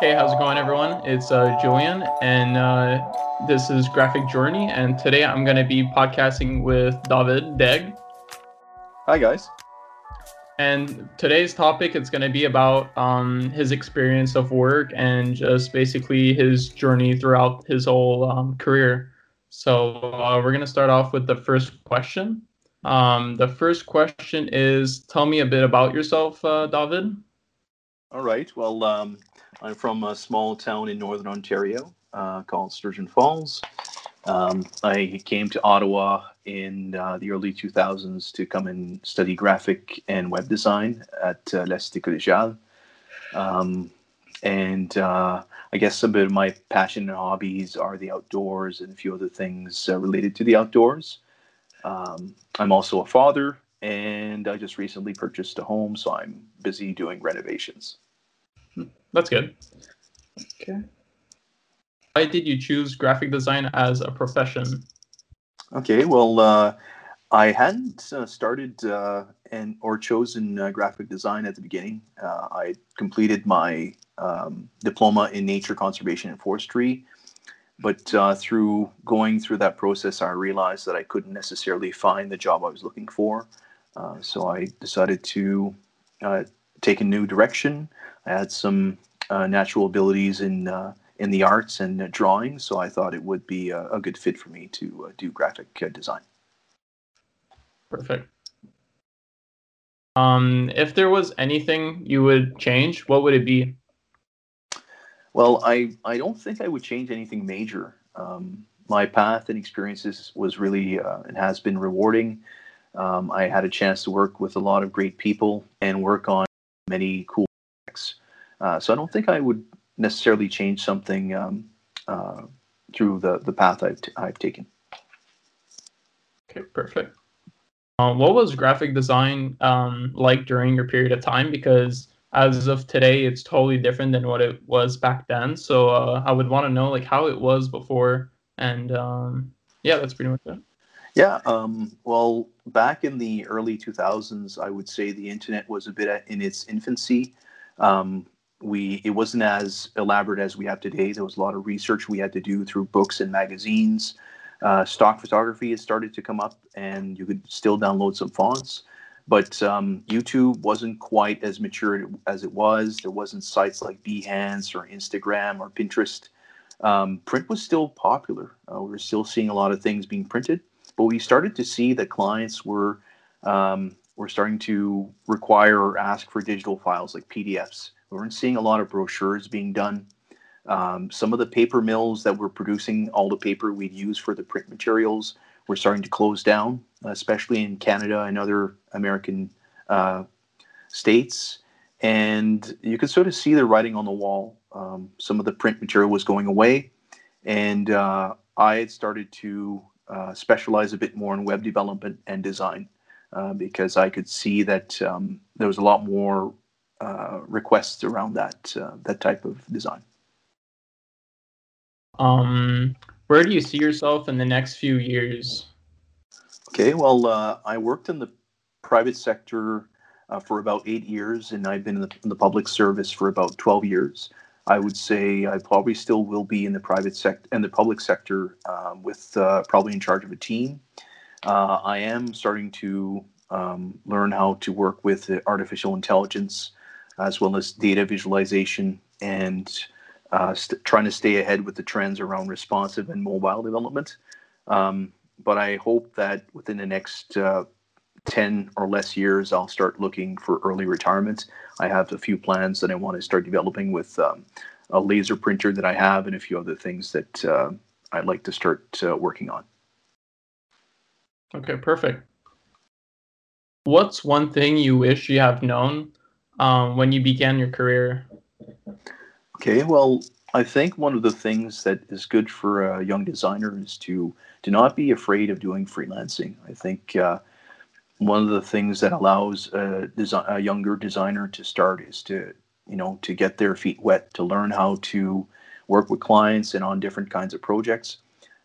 Hey, how's it going, everyone? It's uh, Julian, and uh, this is Graphic Journey. And today I'm going to be podcasting with David Daigle. Hi, guys. And today's topic is going to be about um, his experience of work and just basically his journey throughout his whole um, career. So uh, we're going to start off with the first question. Um, the first question is Tell me a bit about yourself, uh, David. All right. Well, um, I'm from a small town in northern Ontario uh, called Sturgeon Falls. Um, I came to Ottawa in uh, the early 2000s to come and study graphic and web design at uh, Collégiale. Um, and uh, I guess a bit of my passion and hobbies are the outdoors and a few other things uh, related to the outdoors. Um, I'm also a father, and I just recently purchased a home, so I'm busy doing renovations. That's good. Okay. Why did you choose graphic design as a profession? Okay, well, uh, I hadn't uh, started uh, and or chosen uh, graphic design at the beginning. Uh, I completed my um, diploma in nature conservation and forestry, but uh, through going through that process, I realized that I couldn't necessarily find the job I was looking for. so I decided to take a new direction. I had some uh, natural abilities in uh, in the arts and uh, drawing, so I thought it would be a, a good fit for me to uh, do graphic uh, design. Perfect. Um, if there was anything you would change, what would it be? Well, I I don't think I would change anything major. Um, my path and experiences was really uh, and has been rewarding. Um, I had a chance to work with a lot of great people and work on many cool projects. Uh, so I don't think I would necessarily change something um, uh, through the, the path I've, t- I've taken. Okay, perfect. Um, what was graphic design um, like during your period of time? Because as of today, it's totally different than what it was back then. So uh, I would want to know like how it was before, and um, yeah, that's pretty much it. Yeah, um, well, back in the early 2000s, I would say the internet was a bit in its infancy. Um, we it wasn't as elaborate as we have today. There was a lot of research we had to do through books and magazines. Uh, stock photography has started to come up, and you could still download some fonts. But um, YouTube wasn't quite as mature as it was. There wasn't sites like Behance or Instagram or Pinterest. Um, print was still popular. Uh, we were still seeing a lot of things being printed, but we started to see that clients were um, were starting to require or ask for digital files like PDFs. We weren't seeing a lot of brochures being done. Um, some of the paper mills that were producing all the paper we'd use for the print materials were starting to close down, especially in Canada and other American uh, states. And you could sort of see the writing on the wall. Um, some of the print material was going away. And uh, I had started to uh, specialize a bit more in web development and design uh, because I could see that um, there was a lot more uh, requests around that uh, that type of design. Um, where do you see yourself in the next few years? Okay, well, uh, I worked in the private sector uh, for about eight years, and I've been in the, in the, public service for about twelve years. I would say I probably still will be in the private sector and the public sector um, with uh, probably in charge of a team. Uh, I am starting to um, learn how to work with artificial intelligence as well as data visualization and uh, st- trying to stay ahead with the trends around responsive and mobile development. Um, but I hope that within the next uh, 10 or less years, I'll start looking for early retirement. I have a few plans that I want to start developing with um, a laser printer that I have and a few other things that uh, I'd like to start uh, working on. Okay, perfect. What's one thing you wish you have known um, when you began your career? Okay, well, I think one of the things that is good for a young designer is to to not be afraid of doing freelancing. I think uh, one of the things that allows a, desi- a younger designer to start is to you know to get their feet wet, to learn how to work with clients and on different kinds of projects.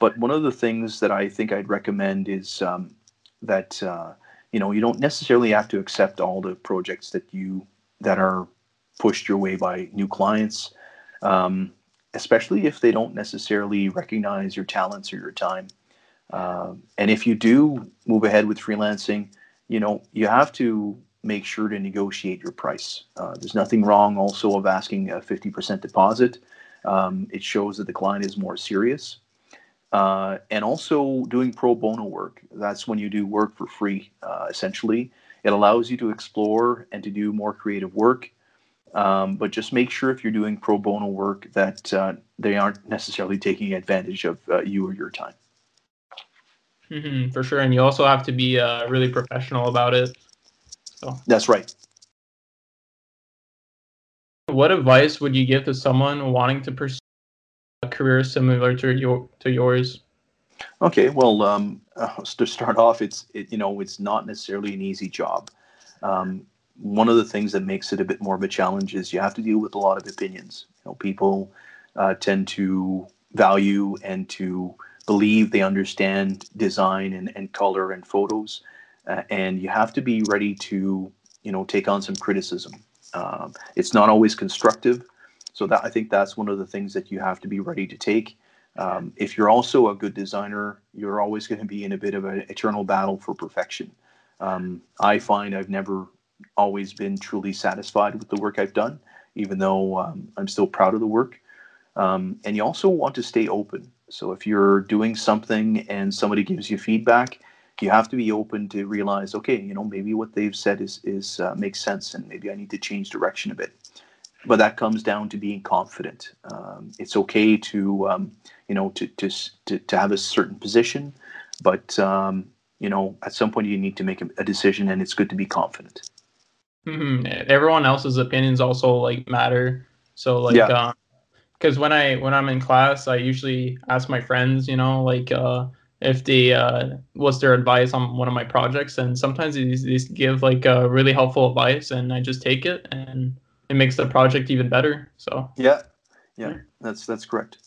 But one of the things that I think I'd recommend is um, that uh, you know, you don't necessarily have to accept all the projects that you that are pushed your way by new clients, um, especially if they don't necessarily recognize your talents or your time. Uh, and if you do move ahead with freelancing, you know, you have to make sure to negotiate your price. Uh, there's nothing wrong also of asking a 50% deposit. Um, it shows that the client is more serious. Uh, and also doing pro bono work. That's when you do work for free, uh, essentially. It allows you to explore and to do more creative work. Um, but just make sure if you're doing pro bono work that uh, they aren't necessarily taking advantage of uh, you or your time. Mm-hmm, for sure. And you also have to be uh, really professional about it. So. That's right. What advice would you give to someone wanting to pursue a career similar to your to yours? Okay, well, um, to start off, it's it, you know it's not necessarily an easy job. Um, one of the things that makes it a bit more of a challenge is you have to deal with a lot of opinions. You know, people uh, tend to value and to believe they understand design and, and color and photos uh, and you have to be ready to you know take on some criticism. Um, it's not always constructive, so that I think that's one of the things that you have to be ready to take. Um, if you're also a good designer, you're always going to be in a bit of an eternal battle for perfection. Um, I find I've never always been truly satisfied with the work I've done, even though um, I'm still proud of the work. Um, and you also want to stay open. So if you're doing something and somebody gives you feedback, you have to be open to realize, okay, you know, maybe what they've said is is uh, makes sense, and maybe I need to change direction a bit. But that comes down to being confident. Um, it's okay to, um, you know, to, to to to have a certain position, but um, you know, at some point you need to make a, a decision, and it's good to be confident. Mm-hmm. Everyone else's opinions also like matter. So like, yeah. because uh, when I when I'm in class, I usually ask my friends, you know, like. Uh, if they uh, what's their advice on one of my projects and sometimes they, they give like uh, really helpful advice and i just take it and it makes the project even better so yeah yeah that's that's correct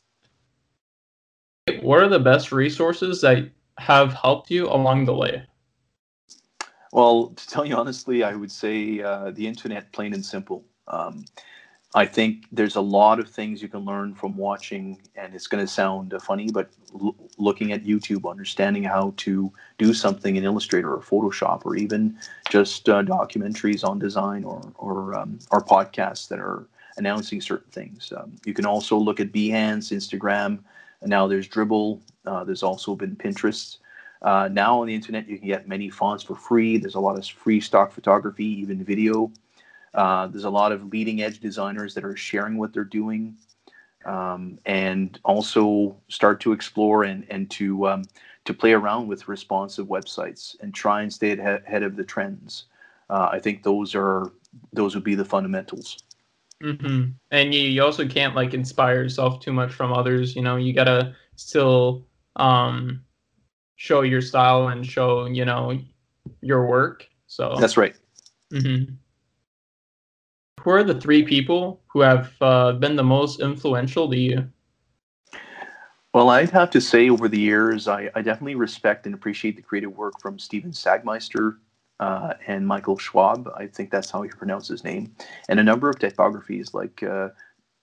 what are the best resources that have helped you along the way well to tell you honestly i would say uh, the internet plain and simple um, I think there's a lot of things you can learn from watching, and it's going to sound uh, funny, but l- looking at YouTube, understanding how to do something in Illustrator or Photoshop, or even just uh, documentaries on design or or um, or podcasts that are announcing certain things. Um, you can also look at Behance, Instagram, and now there's Dribbble. Uh, there's also been Pinterest. Uh, now on the internet, you can get many fonts for free. There's a lot of free stock photography, even video. Uh, there's a lot of leading edge designers that are sharing what they're doing um, and also start to explore and, and to, um, to play around with responsive websites and try and stay ahead of the trends. Uh, I think those are those would be the fundamentals. Mm-hmm. And you, you also can't like inspire yourself too much from others. You know, you gotta still um, show your style and show you know your work. So that's right. Mm-hmm who are the three people who have uh, been the most influential to you? Well, I'd have to say over the years, I, I definitely respect and appreciate the creative work from Stephen Sagmeister uh, and Michael Schwab. I think that's how you pronounce his name. And a number of typographies like uh,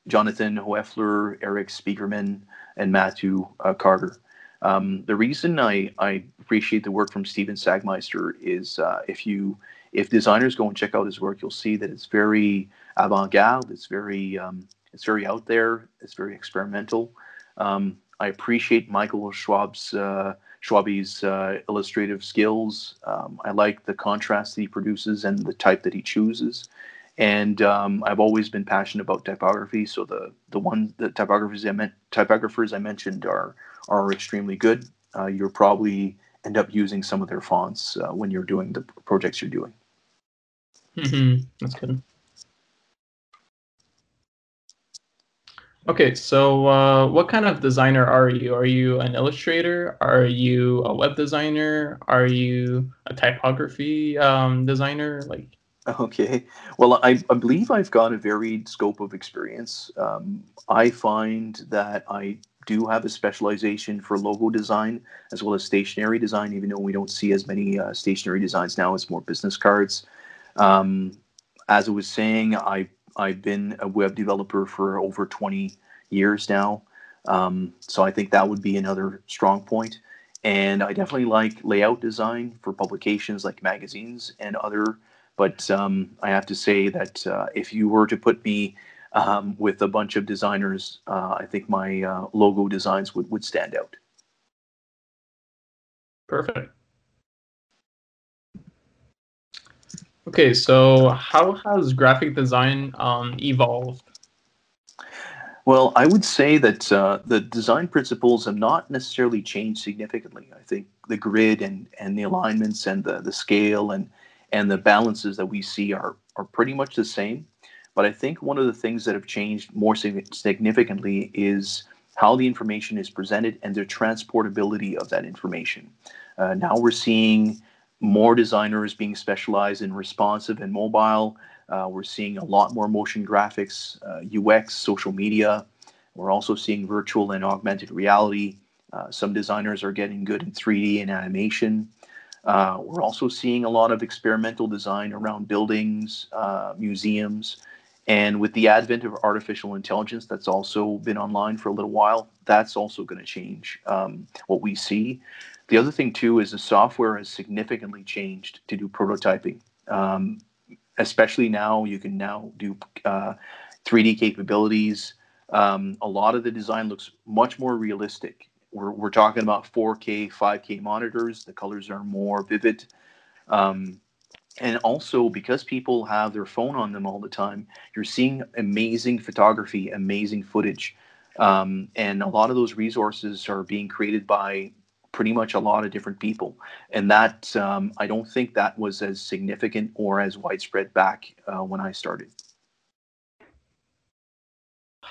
Jonathan Hoefler, Erik Spiekermann, and Matthew uh, Carter. Um, the reason I, I appreciate the work from Stephen Sagmeister is uh, if you if designers go and check out his work, you'll see that it's very avant-garde. It's very um, it's very out there. It's very experimental. Um, I appreciate Michael Schwab's uh, Schwabi's uh, illustrative skills. Um, I like the contrast that he produces and the type that he chooses. And um, I've always been passionate about typography. So the the one the typographers I meant typographers I mentioned are are extremely good. Uh, you'll probably end up using some of their fonts uh, when you're doing the projects you're doing. Mm-hmm. That's good. Okay, so uh, what kind of designer are you? Are you an illustrator? Are you a web designer? Are you a typography um, designer? Like, okay, well, I, I believe I've got a varied scope of experience. Um, I find that I do have a specialization for logo design as well as stationery design, even though we don't see as many uh, stationery designs now. It's more business cards. Um, as I was saying, I I've been a web developer for over 20 years now, um, so I think that would be another strong point. And I definitely like layout design for publications like magazines and other. But um, I have to say that uh, if you were to put me um, with a bunch of designers, uh, I think my uh, logo designs would, would stand out. Perfect. Okay, so how has graphic design um, evolved? Well, I would say that uh, the design principles have not necessarily changed significantly. I think the grid and, and the alignments and the, the scale and and the balances that we see are are pretty much the same. But I think one of the things that have changed more significantly is how the information is presented and the transportability of that information. Uh, now we're seeing more designers being specialized in responsive and mobile. Uh, we're seeing a lot more motion graphics, uh, UX, social media. We're also seeing virtual and augmented reality. Uh, some designers are getting good in 3D and animation. Uh, we're also seeing a lot of experimental design around buildings, uh, museums, and with the advent of artificial intelligence, that's also been online for a little while. That's also going to change um, what we see. The other thing too is the software has significantly changed to do prototyping. Um, especially now, you can now do uh, 3D capabilities. Um, a lot of the design looks much more realistic. We're, we're talking about 4K, 5K monitors. The colors are more vivid. Um, and also because people have their phone on them all the time you're seeing amazing photography amazing footage um, and a lot of those resources are being created by pretty much a lot of different people and that um, i don't think that was as significant or as widespread back uh, when i started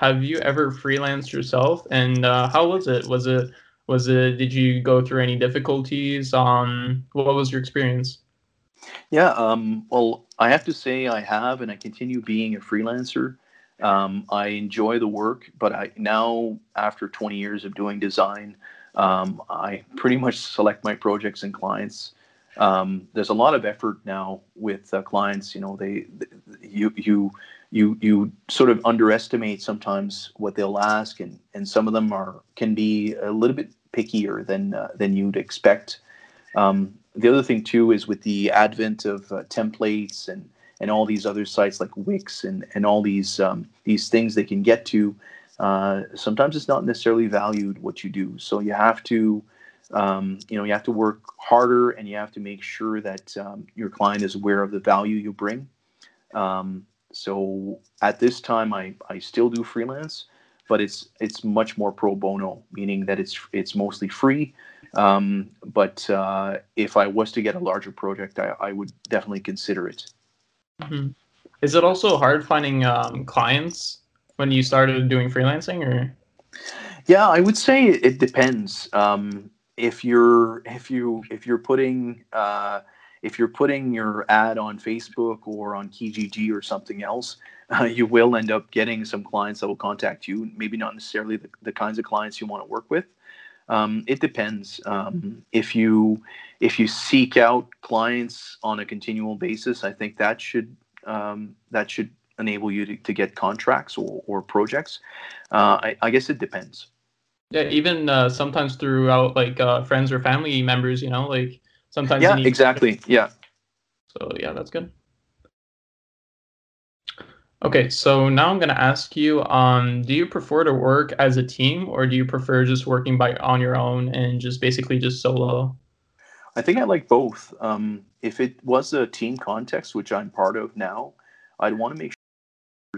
have you ever freelanced yourself and uh, how was it was it was it did you go through any difficulties um what was your experience yeah, um, well, I have to say I have, and I continue being a freelancer. Um, I enjoy the work, but I now, after 20 years of doing design, um, I pretty much select my projects and clients. Um, there's a lot of effort now with uh, clients. You know, they, they, you you you you sort of underestimate sometimes what they'll ask, and and some of them are can be a little bit pickier than uh, than you'd expect. Um, the other thing too is with the advent of uh, templates and and all these other sites like Wix and and all these um, these things they can get to. Uh, sometimes it's not necessarily valued what you do, so you have to. Um, you know, you have to work harder, and you have to make sure that um, your client is aware of the value you bring. Um, so at this time, I, I still do freelance, but it's it's much more pro bono, meaning that it's it's mostly free. Um, but uh, if I was to get a larger project, I, I would definitely consider it. Mm-hmm. Is it also hard finding um, clients when you started doing freelancing, or? Yeah, I would say it depends. Um, if you're if you if you're putting uh, if you're putting your ad on Facebook or on Kijiji or something else, uh, you will end up getting some clients that will contact you. Maybe not necessarily the, the kinds of clients you want to work with, um, it depends. Um, if you if you seek out clients on a continual basis, I think that should um, that should enable you to, to get contracts or, or projects. Uh, I, I, guess it depends. Yeah, even uh, sometimes throughout like uh, friends or family members, you know, like sometimes. Yeah, exactly. Yeah. So yeah, that's good. Okay, so now I'm going to ask you, um, do you prefer to work as a team or do you prefer just working by on your own and just basically just solo? I think I like both. Um, if it was a team context, which I'm part of now, I'd want to make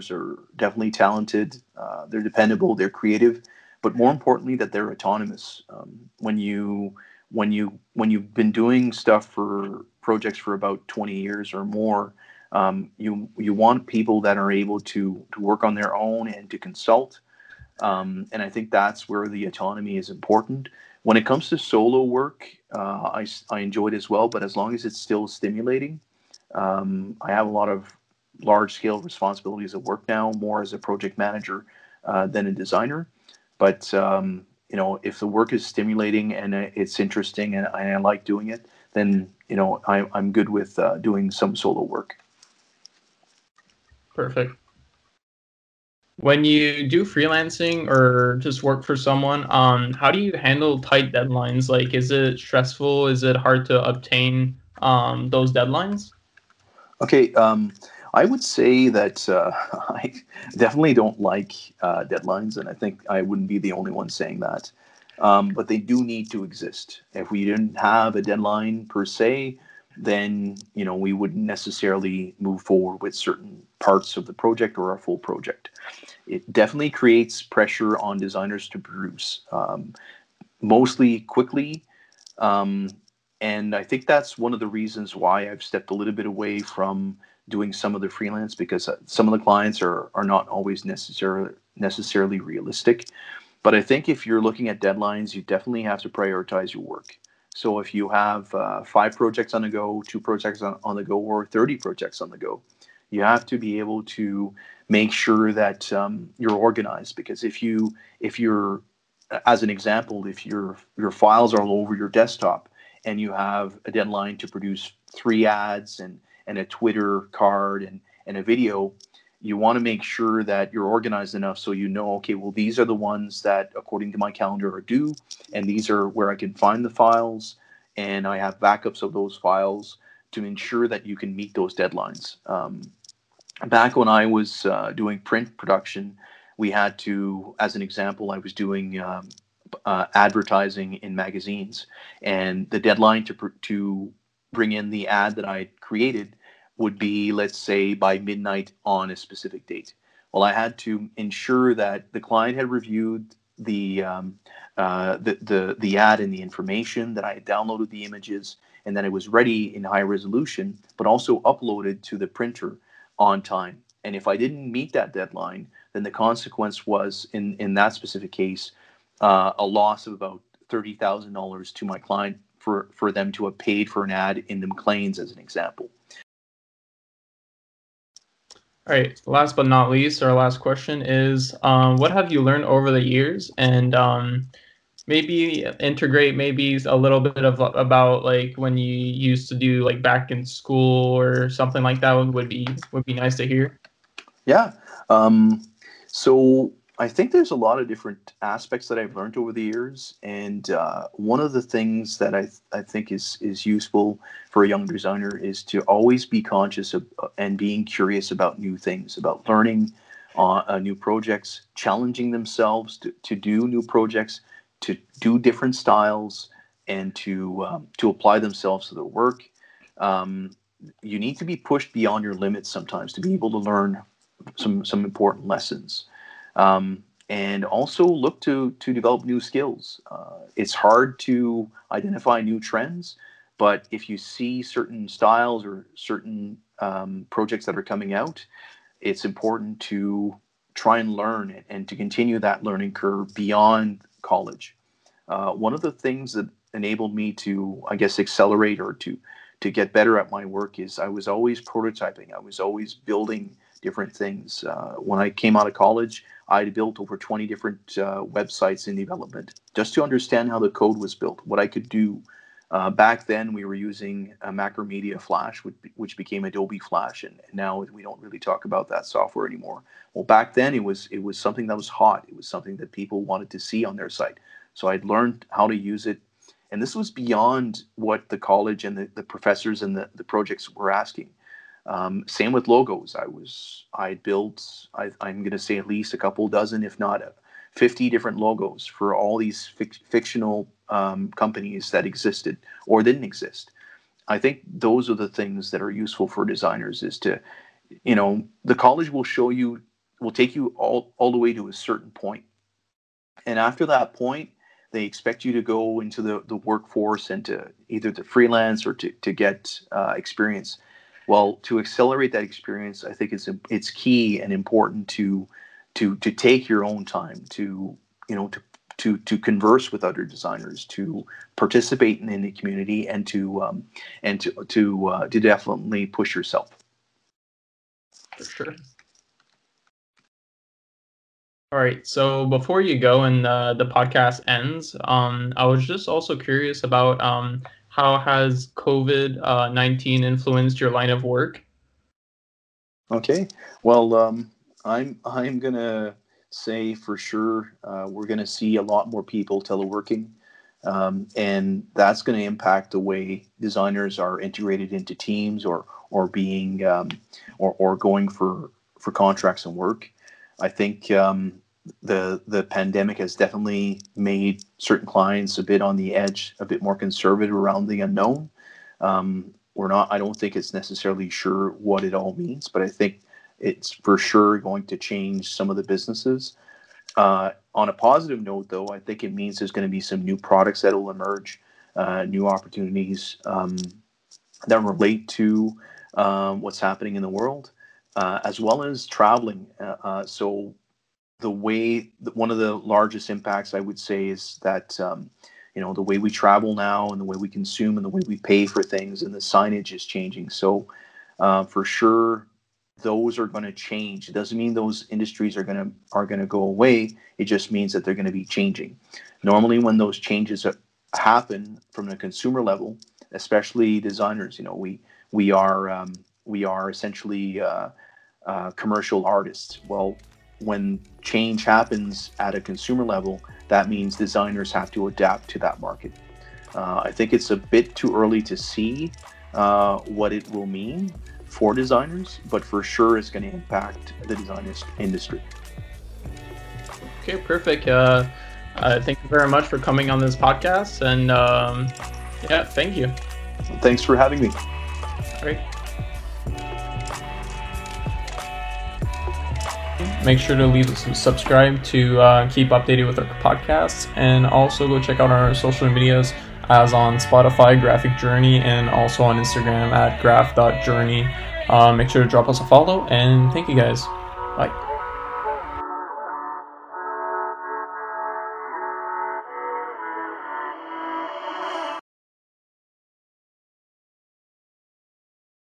sure are definitely talented, uh, they're dependable, they're creative, but more importantly that they're autonomous. Um, when you when you when you've been doing stuff for projects for about 20 years or more, um, you you want people that are able to to work on their own and to consult, um, and I think that's where the autonomy is important. When it comes to solo work, uh, I I enjoy it as well, but as long as it's still stimulating, um, I have a lot of large scale responsibilities at work now, more as a project manager uh, than a designer. But um, you know, if the work is stimulating and it's interesting and I, like doing it, then you know I, I'm good with uh, doing some solo work. Perfect. When you do freelancing or just work for someone, um, how do you handle tight deadlines? Like, is it stressful? Is it hard to obtain um, those deadlines? Okay, um, I would say that uh, I definitely don't like uh, deadlines, and I think I wouldn't be the only one saying that. Um, but they do need to exist. If we didn't have a deadline per se, then you know we wouldn't necessarily move forward with certain parts of the project or our full project. It definitely creates pressure on designers to produce, um, mostly quickly. Um, and I think that's one of the reasons why I've stepped a little bit away from doing some of the freelance because uh, some of the clients are are not always necessarily necessarily realistic. But I think if you're looking at deadlines, you definitely have to prioritize your work. So if you have uh, five projects on the go, two projects on, on the go, or 30 projects on the go, you have to be able to make sure that um, you're organized. Because if you if you're as an example, if your your files are all over your desktop and you have a deadline to produce three ads and and a Twitter card and, and a video, you want to make sure that you're organized enough so you know, okay, well, these are the ones that, according to my calendar, are due, and these are where I can find the files, and I have backups of those files to ensure that you can meet those deadlines. Um, back when I was uh, doing print production, we had to, as an example, I was doing um, uh, advertising in magazines, and the deadline to to bring in the ad that I created would be, let's say, by midnight on a specific date. Well, I had to ensure that the client had reviewed the um, uh, the, the the ad and the information that I had downloaded the images and that it was ready in high resolution, but also uploaded to the printer on time. And if I didn't meet that deadline, then the consequence was, in in that specific case, uh, a loss of about thirty thousand dollars to my client for, for them to have paid for an ad in the Maclean's as an example. All right. Last but not least, our last question is: um, What have you learned over the years, and um, maybe integrate maybe a little bit of about like when you used to do like back in school or something like that would be would be nice to hear. Yeah. Um, so I think there's a lot of different aspects that I've learned over the years, and uh, one of the things that I, I think is is useful for a young designer is to always be conscious of uh, and being curious about new things, about learning uh, new projects, challenging themselves to, to do new projects, to do different styles, and to um, to apply themselves to their work. Um, you need to be pushed beyond your limits sometimes to be able to learn some some important lessons um, and also look to to develop new skills. Uh, it's hard to identify new trends, but if you see certain styles or certain um, projects that are coming out, it's important to try and learn it and to continue that learning curve beyond college. Uh, one of the things that enabled me to, I guess, accelerate or to to get better at my work is I was always prototyping. I was always building different things. Uh, when I came out of college, I built over 20 different uh, websites in development just to understand how the code was built, what I could do. Uh, back then, we were using Macromedia Flash, which, which became Adobe Flash, and now we don't really talk about that software anymore. Well, back then, it was it was something that was hot. It was something that people wanted to see on their site. So I'd learned how to use it, and this was beyond what the college and the, the professors and the, the projects were asking. Um, same with logos. I was I built I, am going to say at least a couple dozen, if not 50 different logos for all these fic- fictional um, companies that existed or didn't exist. I think those are the things that are useful for designers. Is to, you know, the college will show you will take you all all the way to a certain point, and after that point, they expect you to go into the, the workforce and to either to freelance or to, to get uh, experience well, to accelerate that experience, I think it's it's key and important to to to take your own time to you know to to to converse with other designers, to participate in, the community, and to um, and to to uh, to definitely push yourself. For sure. All right. So before you go and uh, the podcast ends, um, I was just also curious about um, how has COVID uh, nineteen influenced your line of work? Okay. Well, um, I'm I'm gonna say for sure uh, we're gonna see a lot more people teleworking, um, and that's going to impact the way designers are integrated into teams or or being um, or or going for for contracts and work. I think um, the the pandemic has definitely made certain clients a bit on the edge, a bit more conservative around the unknown. Um, we're not. I don't think it's necessarily sure what it all means, but I think it's for sure going to change some of the businesses. Uh, on a positive note, though, I think it means there's going to be some new products that will emerge, uh, new opportunities um, that relate to um, what's happening in the world, uh, as well as traveling. Uh, uh, so the way one of the largest impacts I would say is that um, you know the way we travel now and the way we consume and the way we pay for things and the signage is changing. So uh, for sure, those are going to change. It doesn't mean those industries are going to are going to go away. It just means that they're going to be changing. Normally, when those changes happen from the consumer level, especially designers, you know, we we are um, we are essentially uh, uh, commercial artists. Well, when change happens at a consumer level, that means designers have to adapt to that market. Uh, I think it's a bit too early to see uh, what it will mean for designers, but for sure it's going to impact the design industry. Okay, perfect. Uh, uh, thank you very much for coming on this podcast, and um, yeah, thank you. Thanks for having me. All right. Make sure to leave us a subscribe to uh, keep updated with our podcasts, and also go check out our social medias as on Spotify, Graphic Journey, and also on Instagram at graph.journey. Uh, make sure to drop us a follow, and thank you guys.